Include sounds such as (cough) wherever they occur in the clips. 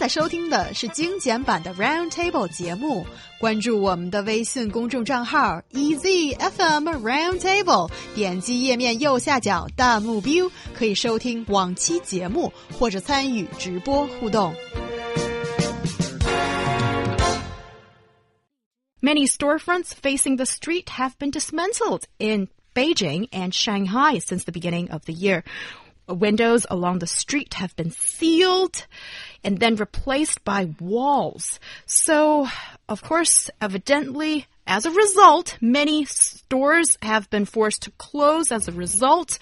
在收听的是精简版的 Round Table 节目。关注我们的微信公众账号 EZFM Round Table，点击页面右下角弹幕 view，可以收听往期节目或者参与直播互动。Many storefronts facing the street have been dismantled in Beijing and Shanghai since the beginning of the year. Windows along the street have been sealed and then replaced by walls. So, of course, evidently, as a result, many stores have been forced to close as a result.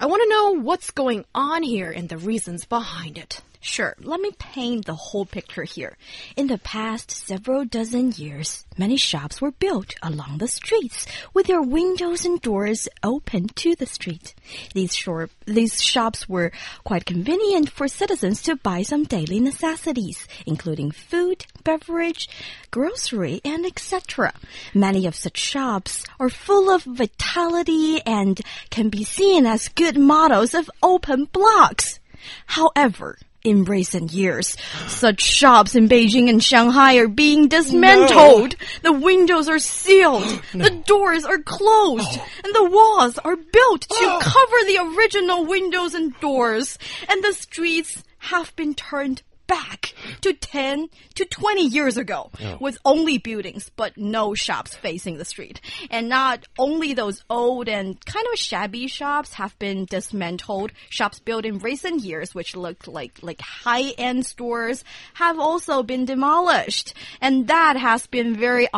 I want to know what's going on here and the reasons behind it. Sure, let me paint the whole picture here. In the past several dozen years, many shops were built along the streets with their windows and doors open to the street. These, short, these shops were quite convenient for citizens to buy some daily necessities, including food, beverage, grocery, and etc. Many of such shops are full of vitality and can be seen as good models of open blocks. However, in recent years. Such shops in Beijing and Shanghai are being dismantled. No. The windows are sealed. (gasps) no. The doors are closed. Oh. And the walls are built to oh. cover the original windows and doors. And the streets have been turned back to 10 to 20 years ago oh. with only buildings but no shops facing the street. And not only those old and kind of shabby shops have been dismantled, shops built in recent years which looked like like high-end stores have also been demolished. And that has been very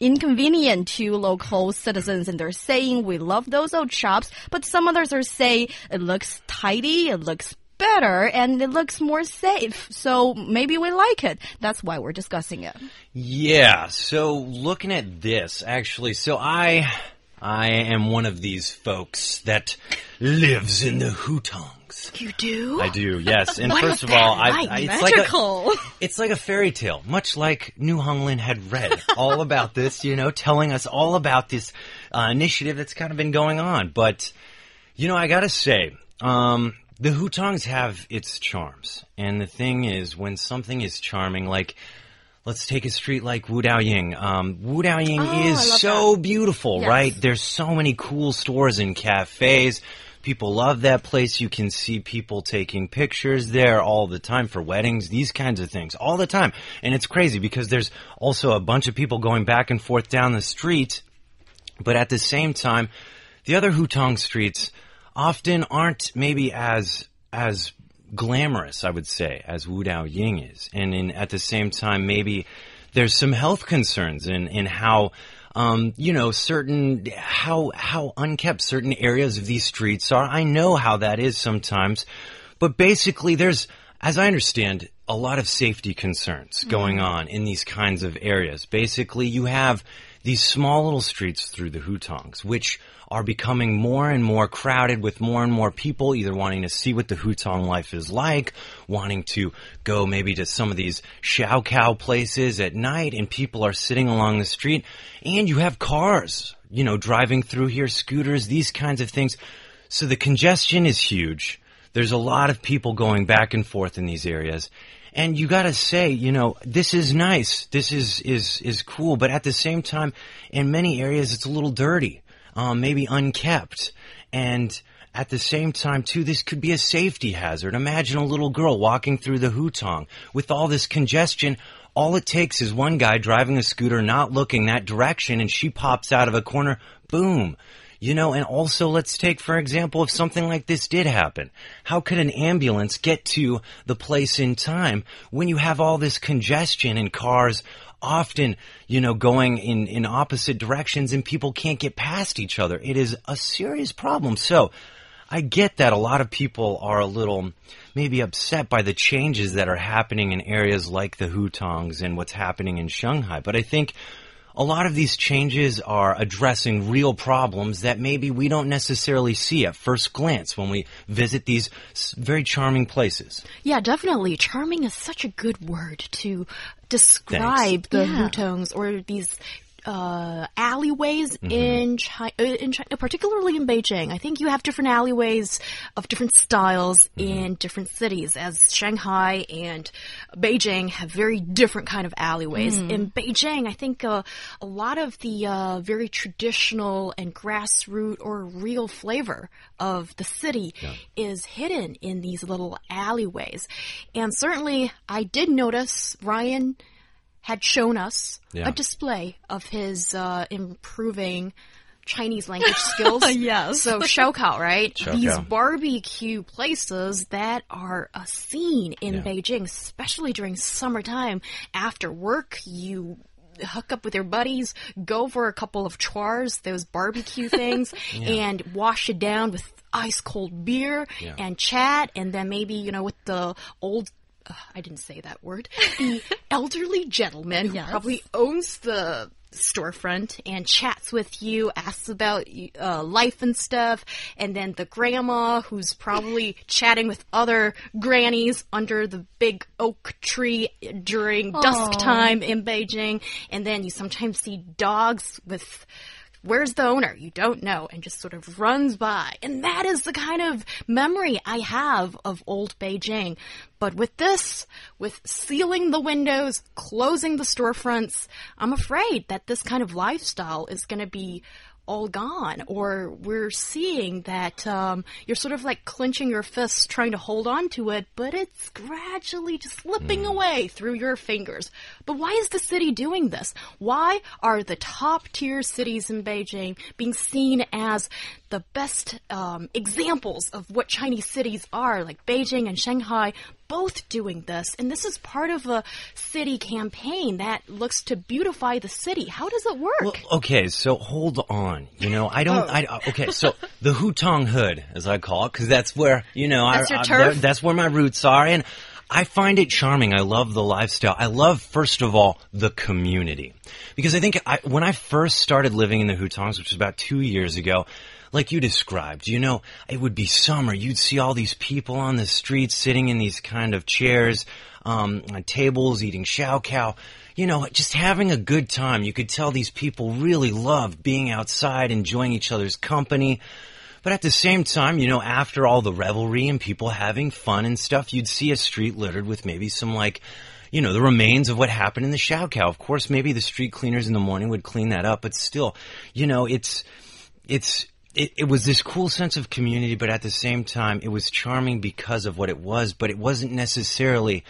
inconvenient to local citizens and they're saying we love those old shops, but some others are saying it looks tidy, it looks better and it looks more safe. So maybe we like it. That's why we're discussing it. Yeah. So looking at this, actually, so I, I am one of these folks that lives in the hutongs. You do? I do, yes. And (laughs) first of all, I, I, it's magical. like a, it's like a fairy tale, much like Niu Honglin had read all about this, you know, telling us all about this uh, initiative that's kind of been going on. But you know, I gotta say, um, the Hutongs have its charms. And the thing is, when something is charming, like, let's take a street like Wu Dao Ying. Um, Wu Dao Ying oh, is so that. beautiful, yes. right? There's so many cool stores and cafes. People love that place. You can see people taking pictures there all the time for weddings, these kinds of things, all the time. And it's crazy because there's also a bunch of people going back and forth down the street. But at the same time, the other Hutong streets, often aren't maybe as as glamorous, I would say, as Wu Dao Ying is, and in at the same time, maybe there's some health concerns in in how. Um, you know, certain, how, how unkept certain areas of these streets are. I know how that is sometimes, but basically there's, as I understand, a lot of safety concerns going mm-hmm. on in these kinds of areas. Basically, you have these small little streets through the Hutongs, which are becoming more and more crowded with more and more people either wanting to see what the Hutong life is like, wanting to go maybe to some of these Shaokao places at night, and people are sitting along the street, and you have cars, you know, driving through here, scooters, these kinds of things. So the congestion is huge. There's a lot of people going back and forth in these areas. And you gotta say, you know, this is nice. This is, is, is cool. But at the same time, in many areas, it's a little dirty um, maybe unkept. And at the same time, too, this could be a safety hazard. Imagine a little girl walking through the Hutong with all this congestion. All it takes is one guy driving a scooter not looking that direction and she pops out of a corner. Boom. You know, and also let's take, for example, if something like this did happen. How could an ambulance get to the place in time when you have all this congestion and cars often, you know, going in, in opposite directions and people can't get past each other. It is a serious problem. So I get that a lot of people are a little maybe upset by the changes that are happening in areas like the Hutongs and what's happening in Shanghai. But I think a lot of these changes are addressing real problems that maybe we don't necessarily see at first glance when we visit these very charming places. Yeah, definitely. Charming is such a good word to describe Thanks. the yeah. Hutongs or these uh, alleyways Mm-hmm. in China, in China, particularly in Beijing. I think you have different alleyways of different styles Mm-hmm. in different cities, as Shanghai and Beijing have very different kind of alleyways. In Beijing, I think uh, a lot of the uh, very traditional and grassroots or real flavor of the city is hidden in these little alleyways. And certainly, I did notice Ryan had shown us Yeah. a display of his uh, improving Chinese language (laughs) skills. Yes. So Shaokao, right? Shaokao. These barbecue places that are a scene in Yeah. Beijing, especially during summertime. After work, you hook up with your buddies, go for a couple of chars, those barbecue (laughs) things, and wash it down with ice cold beer Yeah. and chat, and then maybe, you know, with the old uh, I didn't say that word. The (laughs) elderly gentleman who Yes. probably owns the storefront and chats with you, asks about uh, life and stuff, and then the grandma who's probably (laughs) chatting with other grannies under the big oak tree during dusk time in Beijing, and then you sometimes see dogs with Where's the owner? You don't know, and just sort of runs by. And that is the kind of memory I have of old Beijing. But with this, with sealing the windows, closing the storefronts, I'm afraid that this kind of lifestyle is going to be all gone, or we're seeing that um, you're sort of like clenching your fists trying to hold on to it, but it's gradually just slipping away through your fingers. But why is the city doing this? Why are the top tier cities in Beijing being seen as the best um, examples of what Chinese cities are, like Beijing and Shanghai? Both doing this, and this is part of a city campaign that looks to beautify the city. How does it work? Well, okay, so hold on. You know, I don't. Oh. I okay. So (laughs) the Hutong Hood, as I call it, because that's where you know That's I, your I- turf? that- that's where my roots are, and I find it charming. I love the lifestyle. I love, first of all, the community, because I think I, when I first started living in the Hutongs, which was about two years ago. Like you described, you know, it would be summer. You'd see all these people on the streets sitting in these kind of chairs, um, on tables, eating shaokao you know, just having a good time. You could tell these people really loved being outside, enjoying each other's company. But at the same time, you know, after all the revelry and people having fun and stuff, you'd see a street littered with maybe some like, you know, the remains of what happened in the Shaokao. Of course, maybe the street cleaners in the morning would clean that up, but still, you know, it's, it's, it, it was this cool sense of community, but at the same time, it was charming because of what it was, but it wasn't necessarily,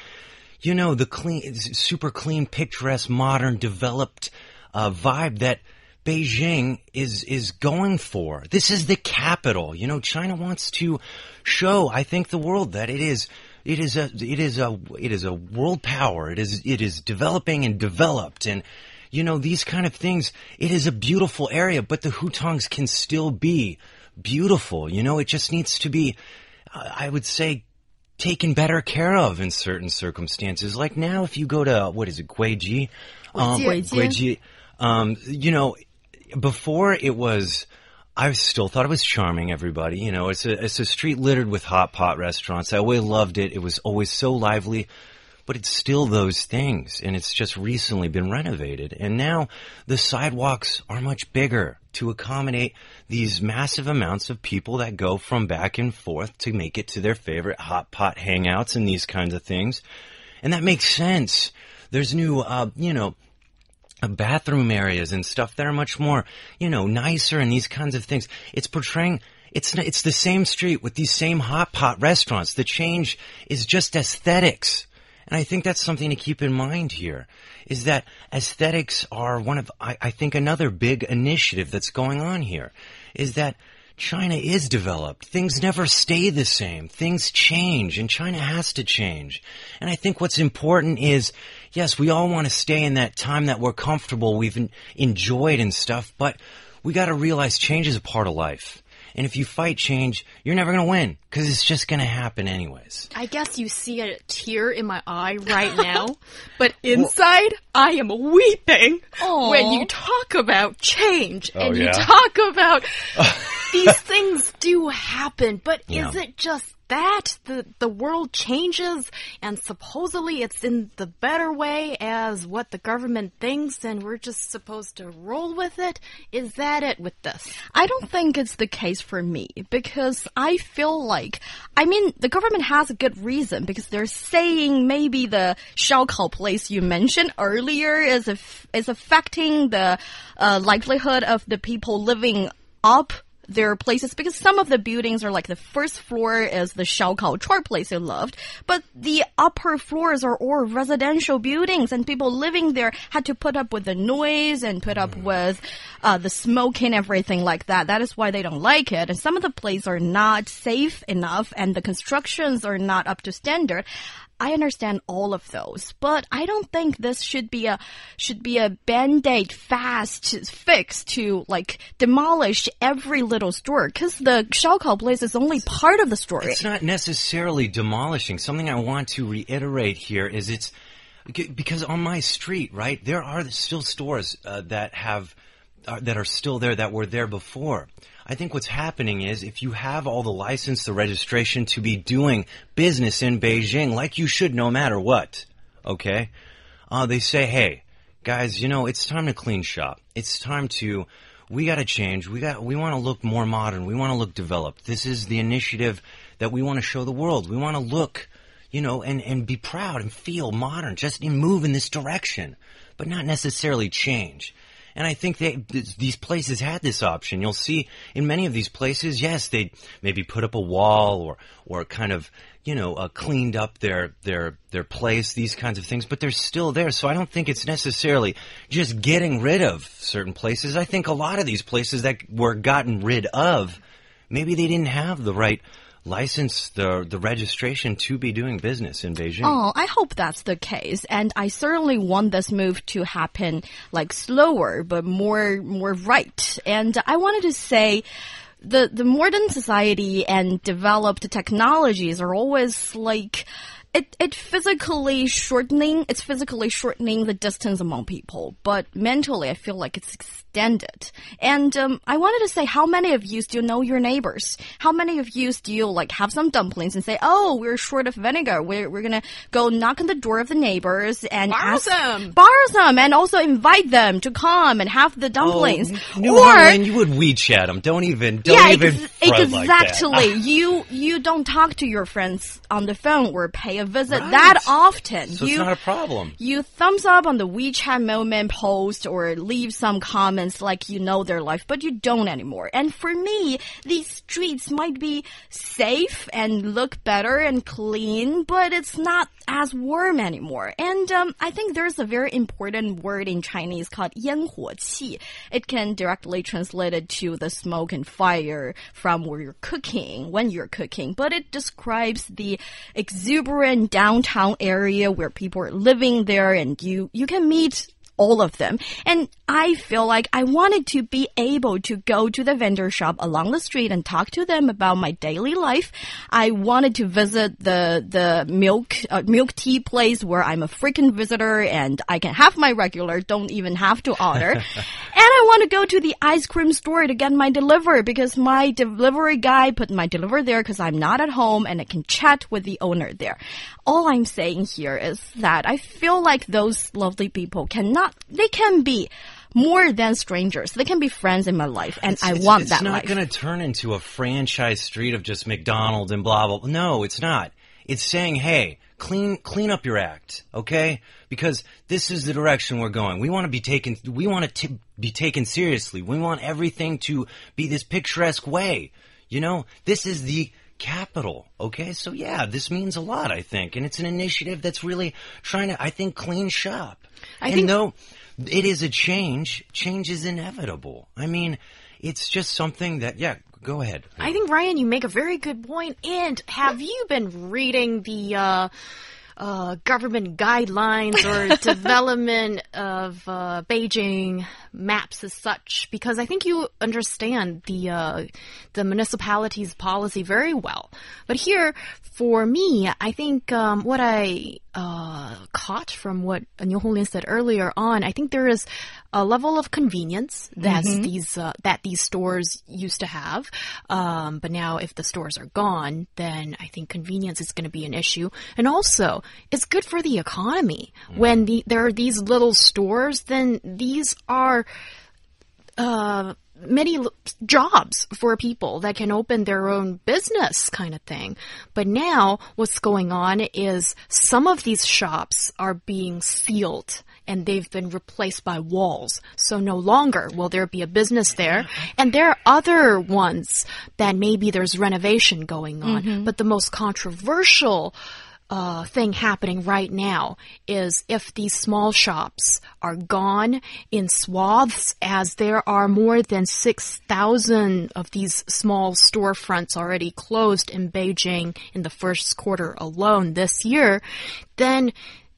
you know, the clean, super clean, picturesque, modern, developed uh, vibe that Beijing is is going for. This is the capital. You know, China wants to show, I think, the world that it is. It is a it is a it is a world power. It is it is developing and developed and you know these kind of things. It is a beautiful area, but the Hutongs can still be beautiful. You know, it just needs to be, uh, I would say, taken better care of in certain circumstances. Like now, if you go to what is it, Guiji, um, Guijie. Guijie, um, you know, before it was. I still thought it was charming. Everybody, you know, it's a it's a street littered with hot pot restaurants. I always loved it. It was always so lively, but it's still those things, and it's just recently been renovated. And now the sidewalks are much bigger to accommodate these massive amounts of people that go from back and forth to make it to their favorite hot pot hangouts and these kinds of things. And that makes sense. There's new, uh, you know, uh, bathroom areas and stuff that are much more, you know, nicer and these kinds of things. It's portraying, it's, it's the same street with these same hot pot restaurants. The change is just aesthetics. And I think that's something to keep in mind here is that aesthetics are one of, I, I think another big initiative that's going on here is that China is developed. Things never stay the same. Things change and China has to change. And I think what's important is, yes, we all want to stay in that time that we're comfortable, we've enjoyed and stuff, but we got to realize change is a part of life. And if you fight change, you're never going to win because it's just going to happen anyways. I guess you see a tear in my eye right now, (laughs) but inside I am weeping Aw. when you talk about change oh, and you yeah? talk about (laughs) these things do happen, but Yeah. is it just that the the world changes and supposedly it's in the better way as what the government thinks and we're just supposed to roll with it? Is that it with this? I don't think it's the case for me because I feel like, I mean, the government has a good reason because they're saying maybe the Shaokao place you mentioned earlier is is affecting the uh, likelihood of the people living up there are places because some of the buildings are like the first floor is the Shaokao Chor place you loved, but the upper floors are all residential buildings and people living there had to put up with the noise and put up with uh, the smoke and everything like that. That is why they don't like it. And some of the places are not safe enough and the constructions are not up to standard. I understand all of those, but I don't think this should be a should be a band-aid fast fix to like demolish every little store because the Shaokao place is only part of the story. It's not necessarily demolishing. Something I want to reiterate here is it's because on my street, right, there are still stores uh, that have that are still there that were there before. I think what's happening is if you have all the license, the registration to be doing business in Beijing, like you should no matter what, okay? Uh, they say, hey, guys, you know, it's time to clean shop. It's time to, we gotta change. We got, we wanna look more modern. We wanna look developed. This is the initiative that we wanna show the world. We wanna look, you know, and, and be proud and feel modern. Just move in this direction, but not necessarily change. And I think they, these places had this option. You'll see in many of these places, yes, they maybe put up a wall or, or kind of, you know, uh, cleaned up their, their, their place, these kinds of things, but they're still there. So I don't think it's necessarily just getting rid of certain places. I think a lot of these places that were gotten rid of, maybe they didn't have the right license the the registration to be doing business in Beijing. Oh, I hope that's the case, and I certainly want this move to happen like slower but more more right. And I wanted to say the the modern society and developed technologies are always like it, it physically shortening, it's physically shortening the distance among people, but mentally I feel like it's extended. And um, I wanted to say, how many of you still know your neighbors? How many of you still like have some dumplings and say, oh, we're short of vinegar. We're, we're gonna go knock on the door of the neighbors and borrow ask, them. borrow some and also invite them to come and have the dumplings. Oh, New or, Holland, you would WeChat them. Don't even, don't yeah, even ex exactly. like that. (laughs) you you don't talk to your friends on the phone or pay a visit Right. that often. So you it's not a problem. you thumbs up on the WeChat moment post or leave some comments like you know their life, but you don't anymore. And for me, these streets might be safe and look better and clean, but it's not as warm anymore. And um, I think there's a very important word in Chinese called 烟火气. It can directly translate it to the smoke and fire from where you're cooking, when you're cooking, but it describes the exuberant downtown area where people are living there and you, you can meet all of them. And I feel like I wanted to be able to go to the vendor shop along the street and talk to them about my daily life. I wanted to visit the the milk uh, milk tea place where I'm a frequent visitor and I can have my regular, don't even have to order. (laughs) I want to go to the ice cream store to get my delivery because my delivery guy put my delivery there because I'm not at home and I can chat with the owner there. All I'm saying here is that I feel like those lovely people cannot, they can be more than strangers. They can be friends in my life and I It's- want it's that It's not going to turn into a franchise street of just McDonald's and blah blah. blah. No, it's not. It's saying, hey, clean clean up your act, okay? Because this is the direction we're going. We want to be taken. We want to be taken seriously. We want everything to be this picturesque way. You know, this is the capital. Okay, so yeah, this means a lot. I think, and it's an initiative that's really trying to, I think, clean shop. I and think- though it is a change, change is inevitable. I mean, it's just something that, yeah, go ahead. I think Ryan, you make a very good point. And have you been reading the uh, uh, government guidelines or (laughs) development of uh, Beijing maps as such, because I think you understand the uh, the municipality's policy very well. But here, for me, I think um, what I uh, caught from what Niu Honglin said earlier on, I think there is a level of convenience that these uh, that these stores used to have. Um, but now, if the stores are gone, then I think convenience is going to be an issue. And also, it's good for the economy when the, there are these little stores. Then these are uh, many l- jobs for people that can open their own business kind of thing. But now what's going on is some of these shops are being sealed and they've been replaced by walls. So no longer will there be a business there. And there are other ones that maybe there's renovation going on. But the most controversial uh, thing happening right now is if these small shops are gone in swaths, as there are more than 6,000 of these small storefronts already closed in Beijing in the first quarter alone this year, then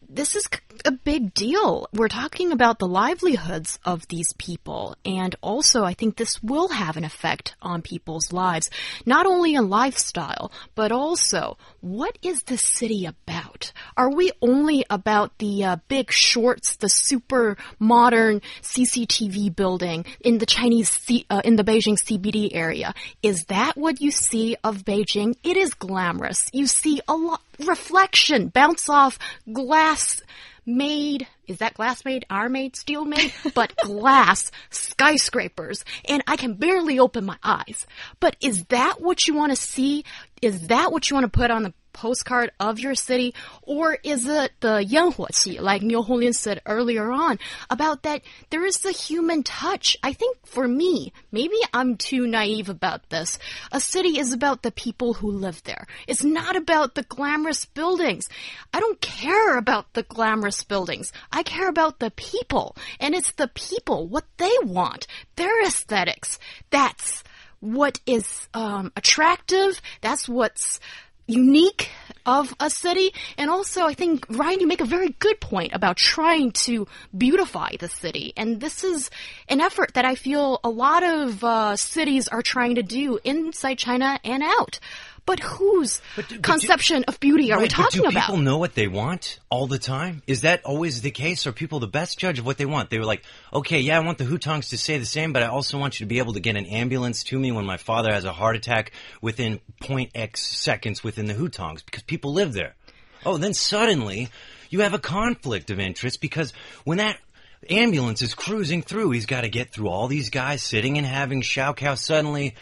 this is a big deal. We're talking about the livelihoods of these people. And also, I think this will have an effect on people's lives, not only in lifestyle, but also what is the city about? Are we only about the uh, big shorts, the super modern CCTV building in the Chinese, C- uh, in the Beijing CBD area? Is that what you see of Beijing? It is glamorous. You see a lot reflection bounce off glass made is that glass made? Our made? Steel made? (laughs) But glass skyscrapers. And i can barely open my eyes. But is that what you want to see? Is that what you want to put on the postcard of your city, or is it the 烟火气, like Niu Honglin said earlier on, about that there is the human touch? I think for me, maybe I'm too naive about this. A city is about the people who live there. It's not about the glamorous buildings. I don't care about the glamorous buildings. I care about the people, and it's the people, what they want, their aesthetics. That's what is um, attractive. That's what's unique of a city. And also, I think, Ryan, you make a very good point about trying to beautify the city. And this is an effort that I feel a lot of uh, cities are trying to do inside China and out. But whose But do- but do- conception of beauty are we Right, but talking do about? people know what they want all the time? Is that always the case? Are people the best judge of what they want? They were like, okay, yeah, I want the Hutongs to say the same, but I also want you to be able to get an ambulance to me when my father has a heart attack within point X seconds within the Hutongs because people live there. Oh, then suddenly you have a conflict of interest because when that ambulance is cruising through, he's got to get through all these guys sitting and having Shao Kao suddenly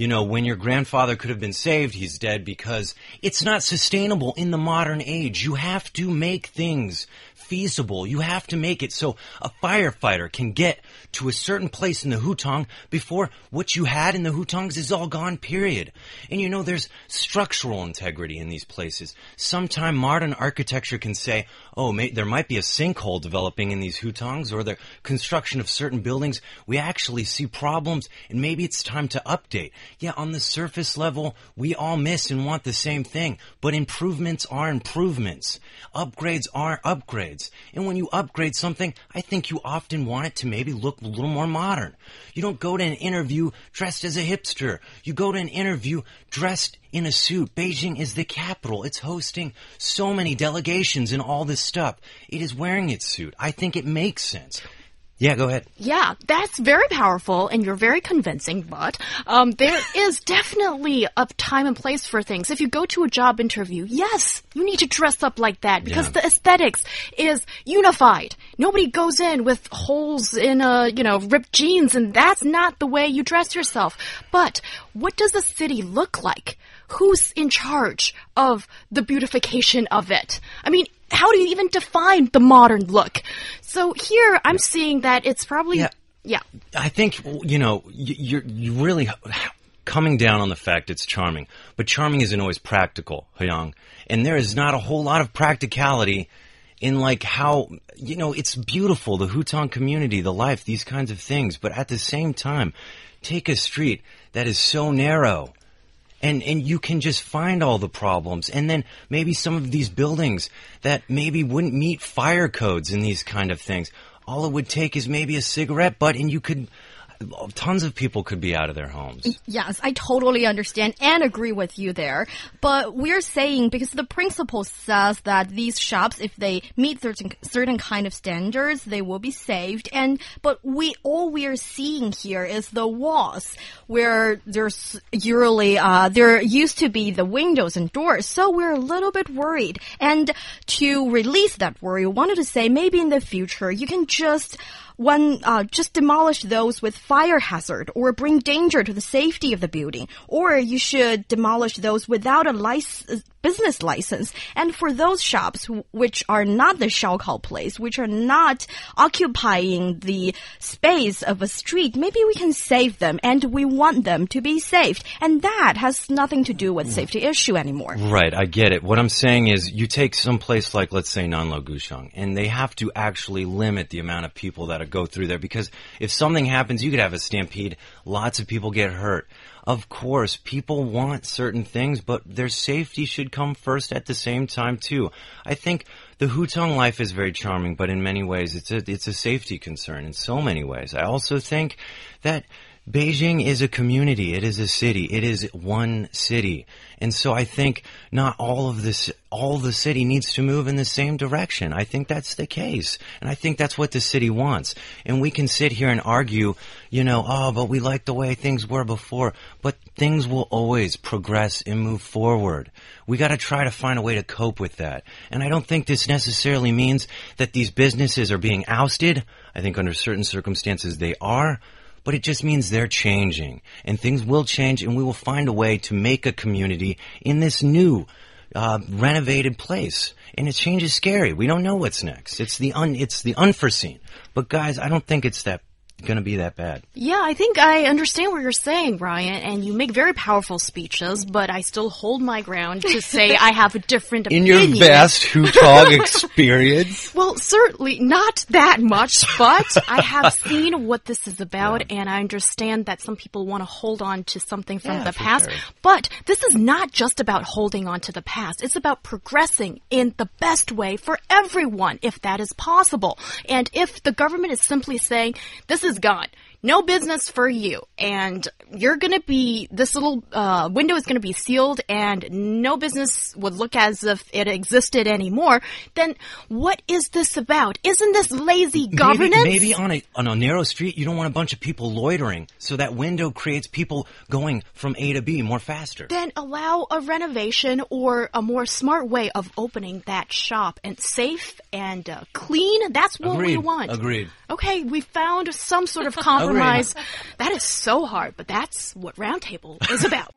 you know, when your grandfather could have been saved, he's dead because it's not sustainable in the modern age. You have to make things feasible. You have to make it so a firefighter can get to a certain place in the Hutong before what you had in the Hutongs is all gone, period. And you know, there's structural integrity in these places. Sometime modern architecture can say, oh, may, there might be a sinkhole developing in these Hutongs or the construction of certain buildings. We actually see problems and maybe it's time to update. Yeah, on the surface level, we all miss and want the same thing, but improvements are improvements. Upgrades are upgrades. And when you upgrade something, I think you often want it to maybe look a little more modern. You don't go to an interview dressed as a hipster. You go to an interview dressed in a suit. Beijing is the capital. It's hosting so many delegations and all this stuff. It is wearing its suit. I think it makes sense. Yeah, go ahead. Yeah, that's very powerful and you're very convincing, but um, there (laughs) is definitely a time and place for things. If you go to a job interview, yes, you need to dress up like that because Yeah. the aesthetics is unified. Nobody goes in with holes in a, you know, ripped jeans and that's not the way you dress yourself. But what does the city look like? Who's in charge of the beautification of it? I mean, how do you even define the modern look? So here I'm seeing that it's probably Yeah. yeah. I think you know you're you really coming down on the fact it's charming, but charming isn't always practical, Hyung, and there is not a whole lot of practicality in like how you know it's beautiful the Hutong community, the life, these kinds of things, but at the same time, take a street that is so narrow And, and you can just find all the problems. And then maybe some of these buildings that maybe wouldn't meet fire codes and these kind of things. All it would take is maybe a cigarette butt and you could, tons of people could be out of their homes. Yes, I totally understand and agree with you there. But we're saying because the principle says that these shops, if they meet certain certain kind of standards, they will be saved. And but we all we are seeing here is the walls where there's usually uh, there used to be the windows and doors. So we're a little bit worried. And to release that worry, we wanted to say maybe in the future you can just one uh, just demolish those with fire hazard or bring danger to the safety of the building, or you should demolish those without a license, business license. And for those shops which are not the Shaokao place, which are not occupying the space of a street, maybe we can save them, and we want them to be saved. And that has nothing to do with hmm. safety issue anymore. Right, I get it. What I'm saying is, you take some place like, let's say, Nanluoguxiang, and they have to actually limit the amount of people that go through there because if something happens, you could have a stampede. Lots of people get hurt. Of course, people want certain things, but their safety should come first at the same time too. I think the Hutong life is very charming, but in many ways it's a, it's a safety concern in so many ways. I also think that Beijing is a community. It is a city. It is one city. And so I think not all of this, all the city needs to move in the same direction. I think that's the case. And I think that's what the city wants. And we can sit here and argue, you know, oh, but we like the way things were before. But things will always progress and move forward. We gotta try to find a way to cope with that. And I don't think this necessarily means that these businesses are being ousted. I think under certain circumstances they are but it just means they're changing and things will change and we will find a way to make a community in this new uh, renovated place. And a change is scary. We don't know what's next. It's the un, it's the unforeseen. But guys, I don't think it's that going to be that bad. Yeah, I think I understand what you're saying, Ryan, and you make very powerful speeches, but I still hold my ground to say (laughs) I have a different opinion. In opinion. your best Hutong (laughs) experience? Well, certainly not that much, (laughs) but I have seen what this is about, and I understand that some people want to hold on to something from Yeah, the past. sure. But this is not just about holding on to the past. It's about progressing in the best way for everyone, if that is possible. And if the government is simply saying, this is gone. No business for you, and you're gonna be this little uh, window is gonna be sealed, and no business would look as if it existed anymore. Then what is this about? Isn't this lazy governance? Maybe, maybe on a on a narrow street, you don't want a bunch of people loitering, so that window creates people going from A to B more faster. then allow a renovation or a more smart way of opening that shop and safe and uh, clean. That's what we want. Agreed. Okay, we found some sort of (laughs) compromise. That is so hard, but that's what Roundtable is about.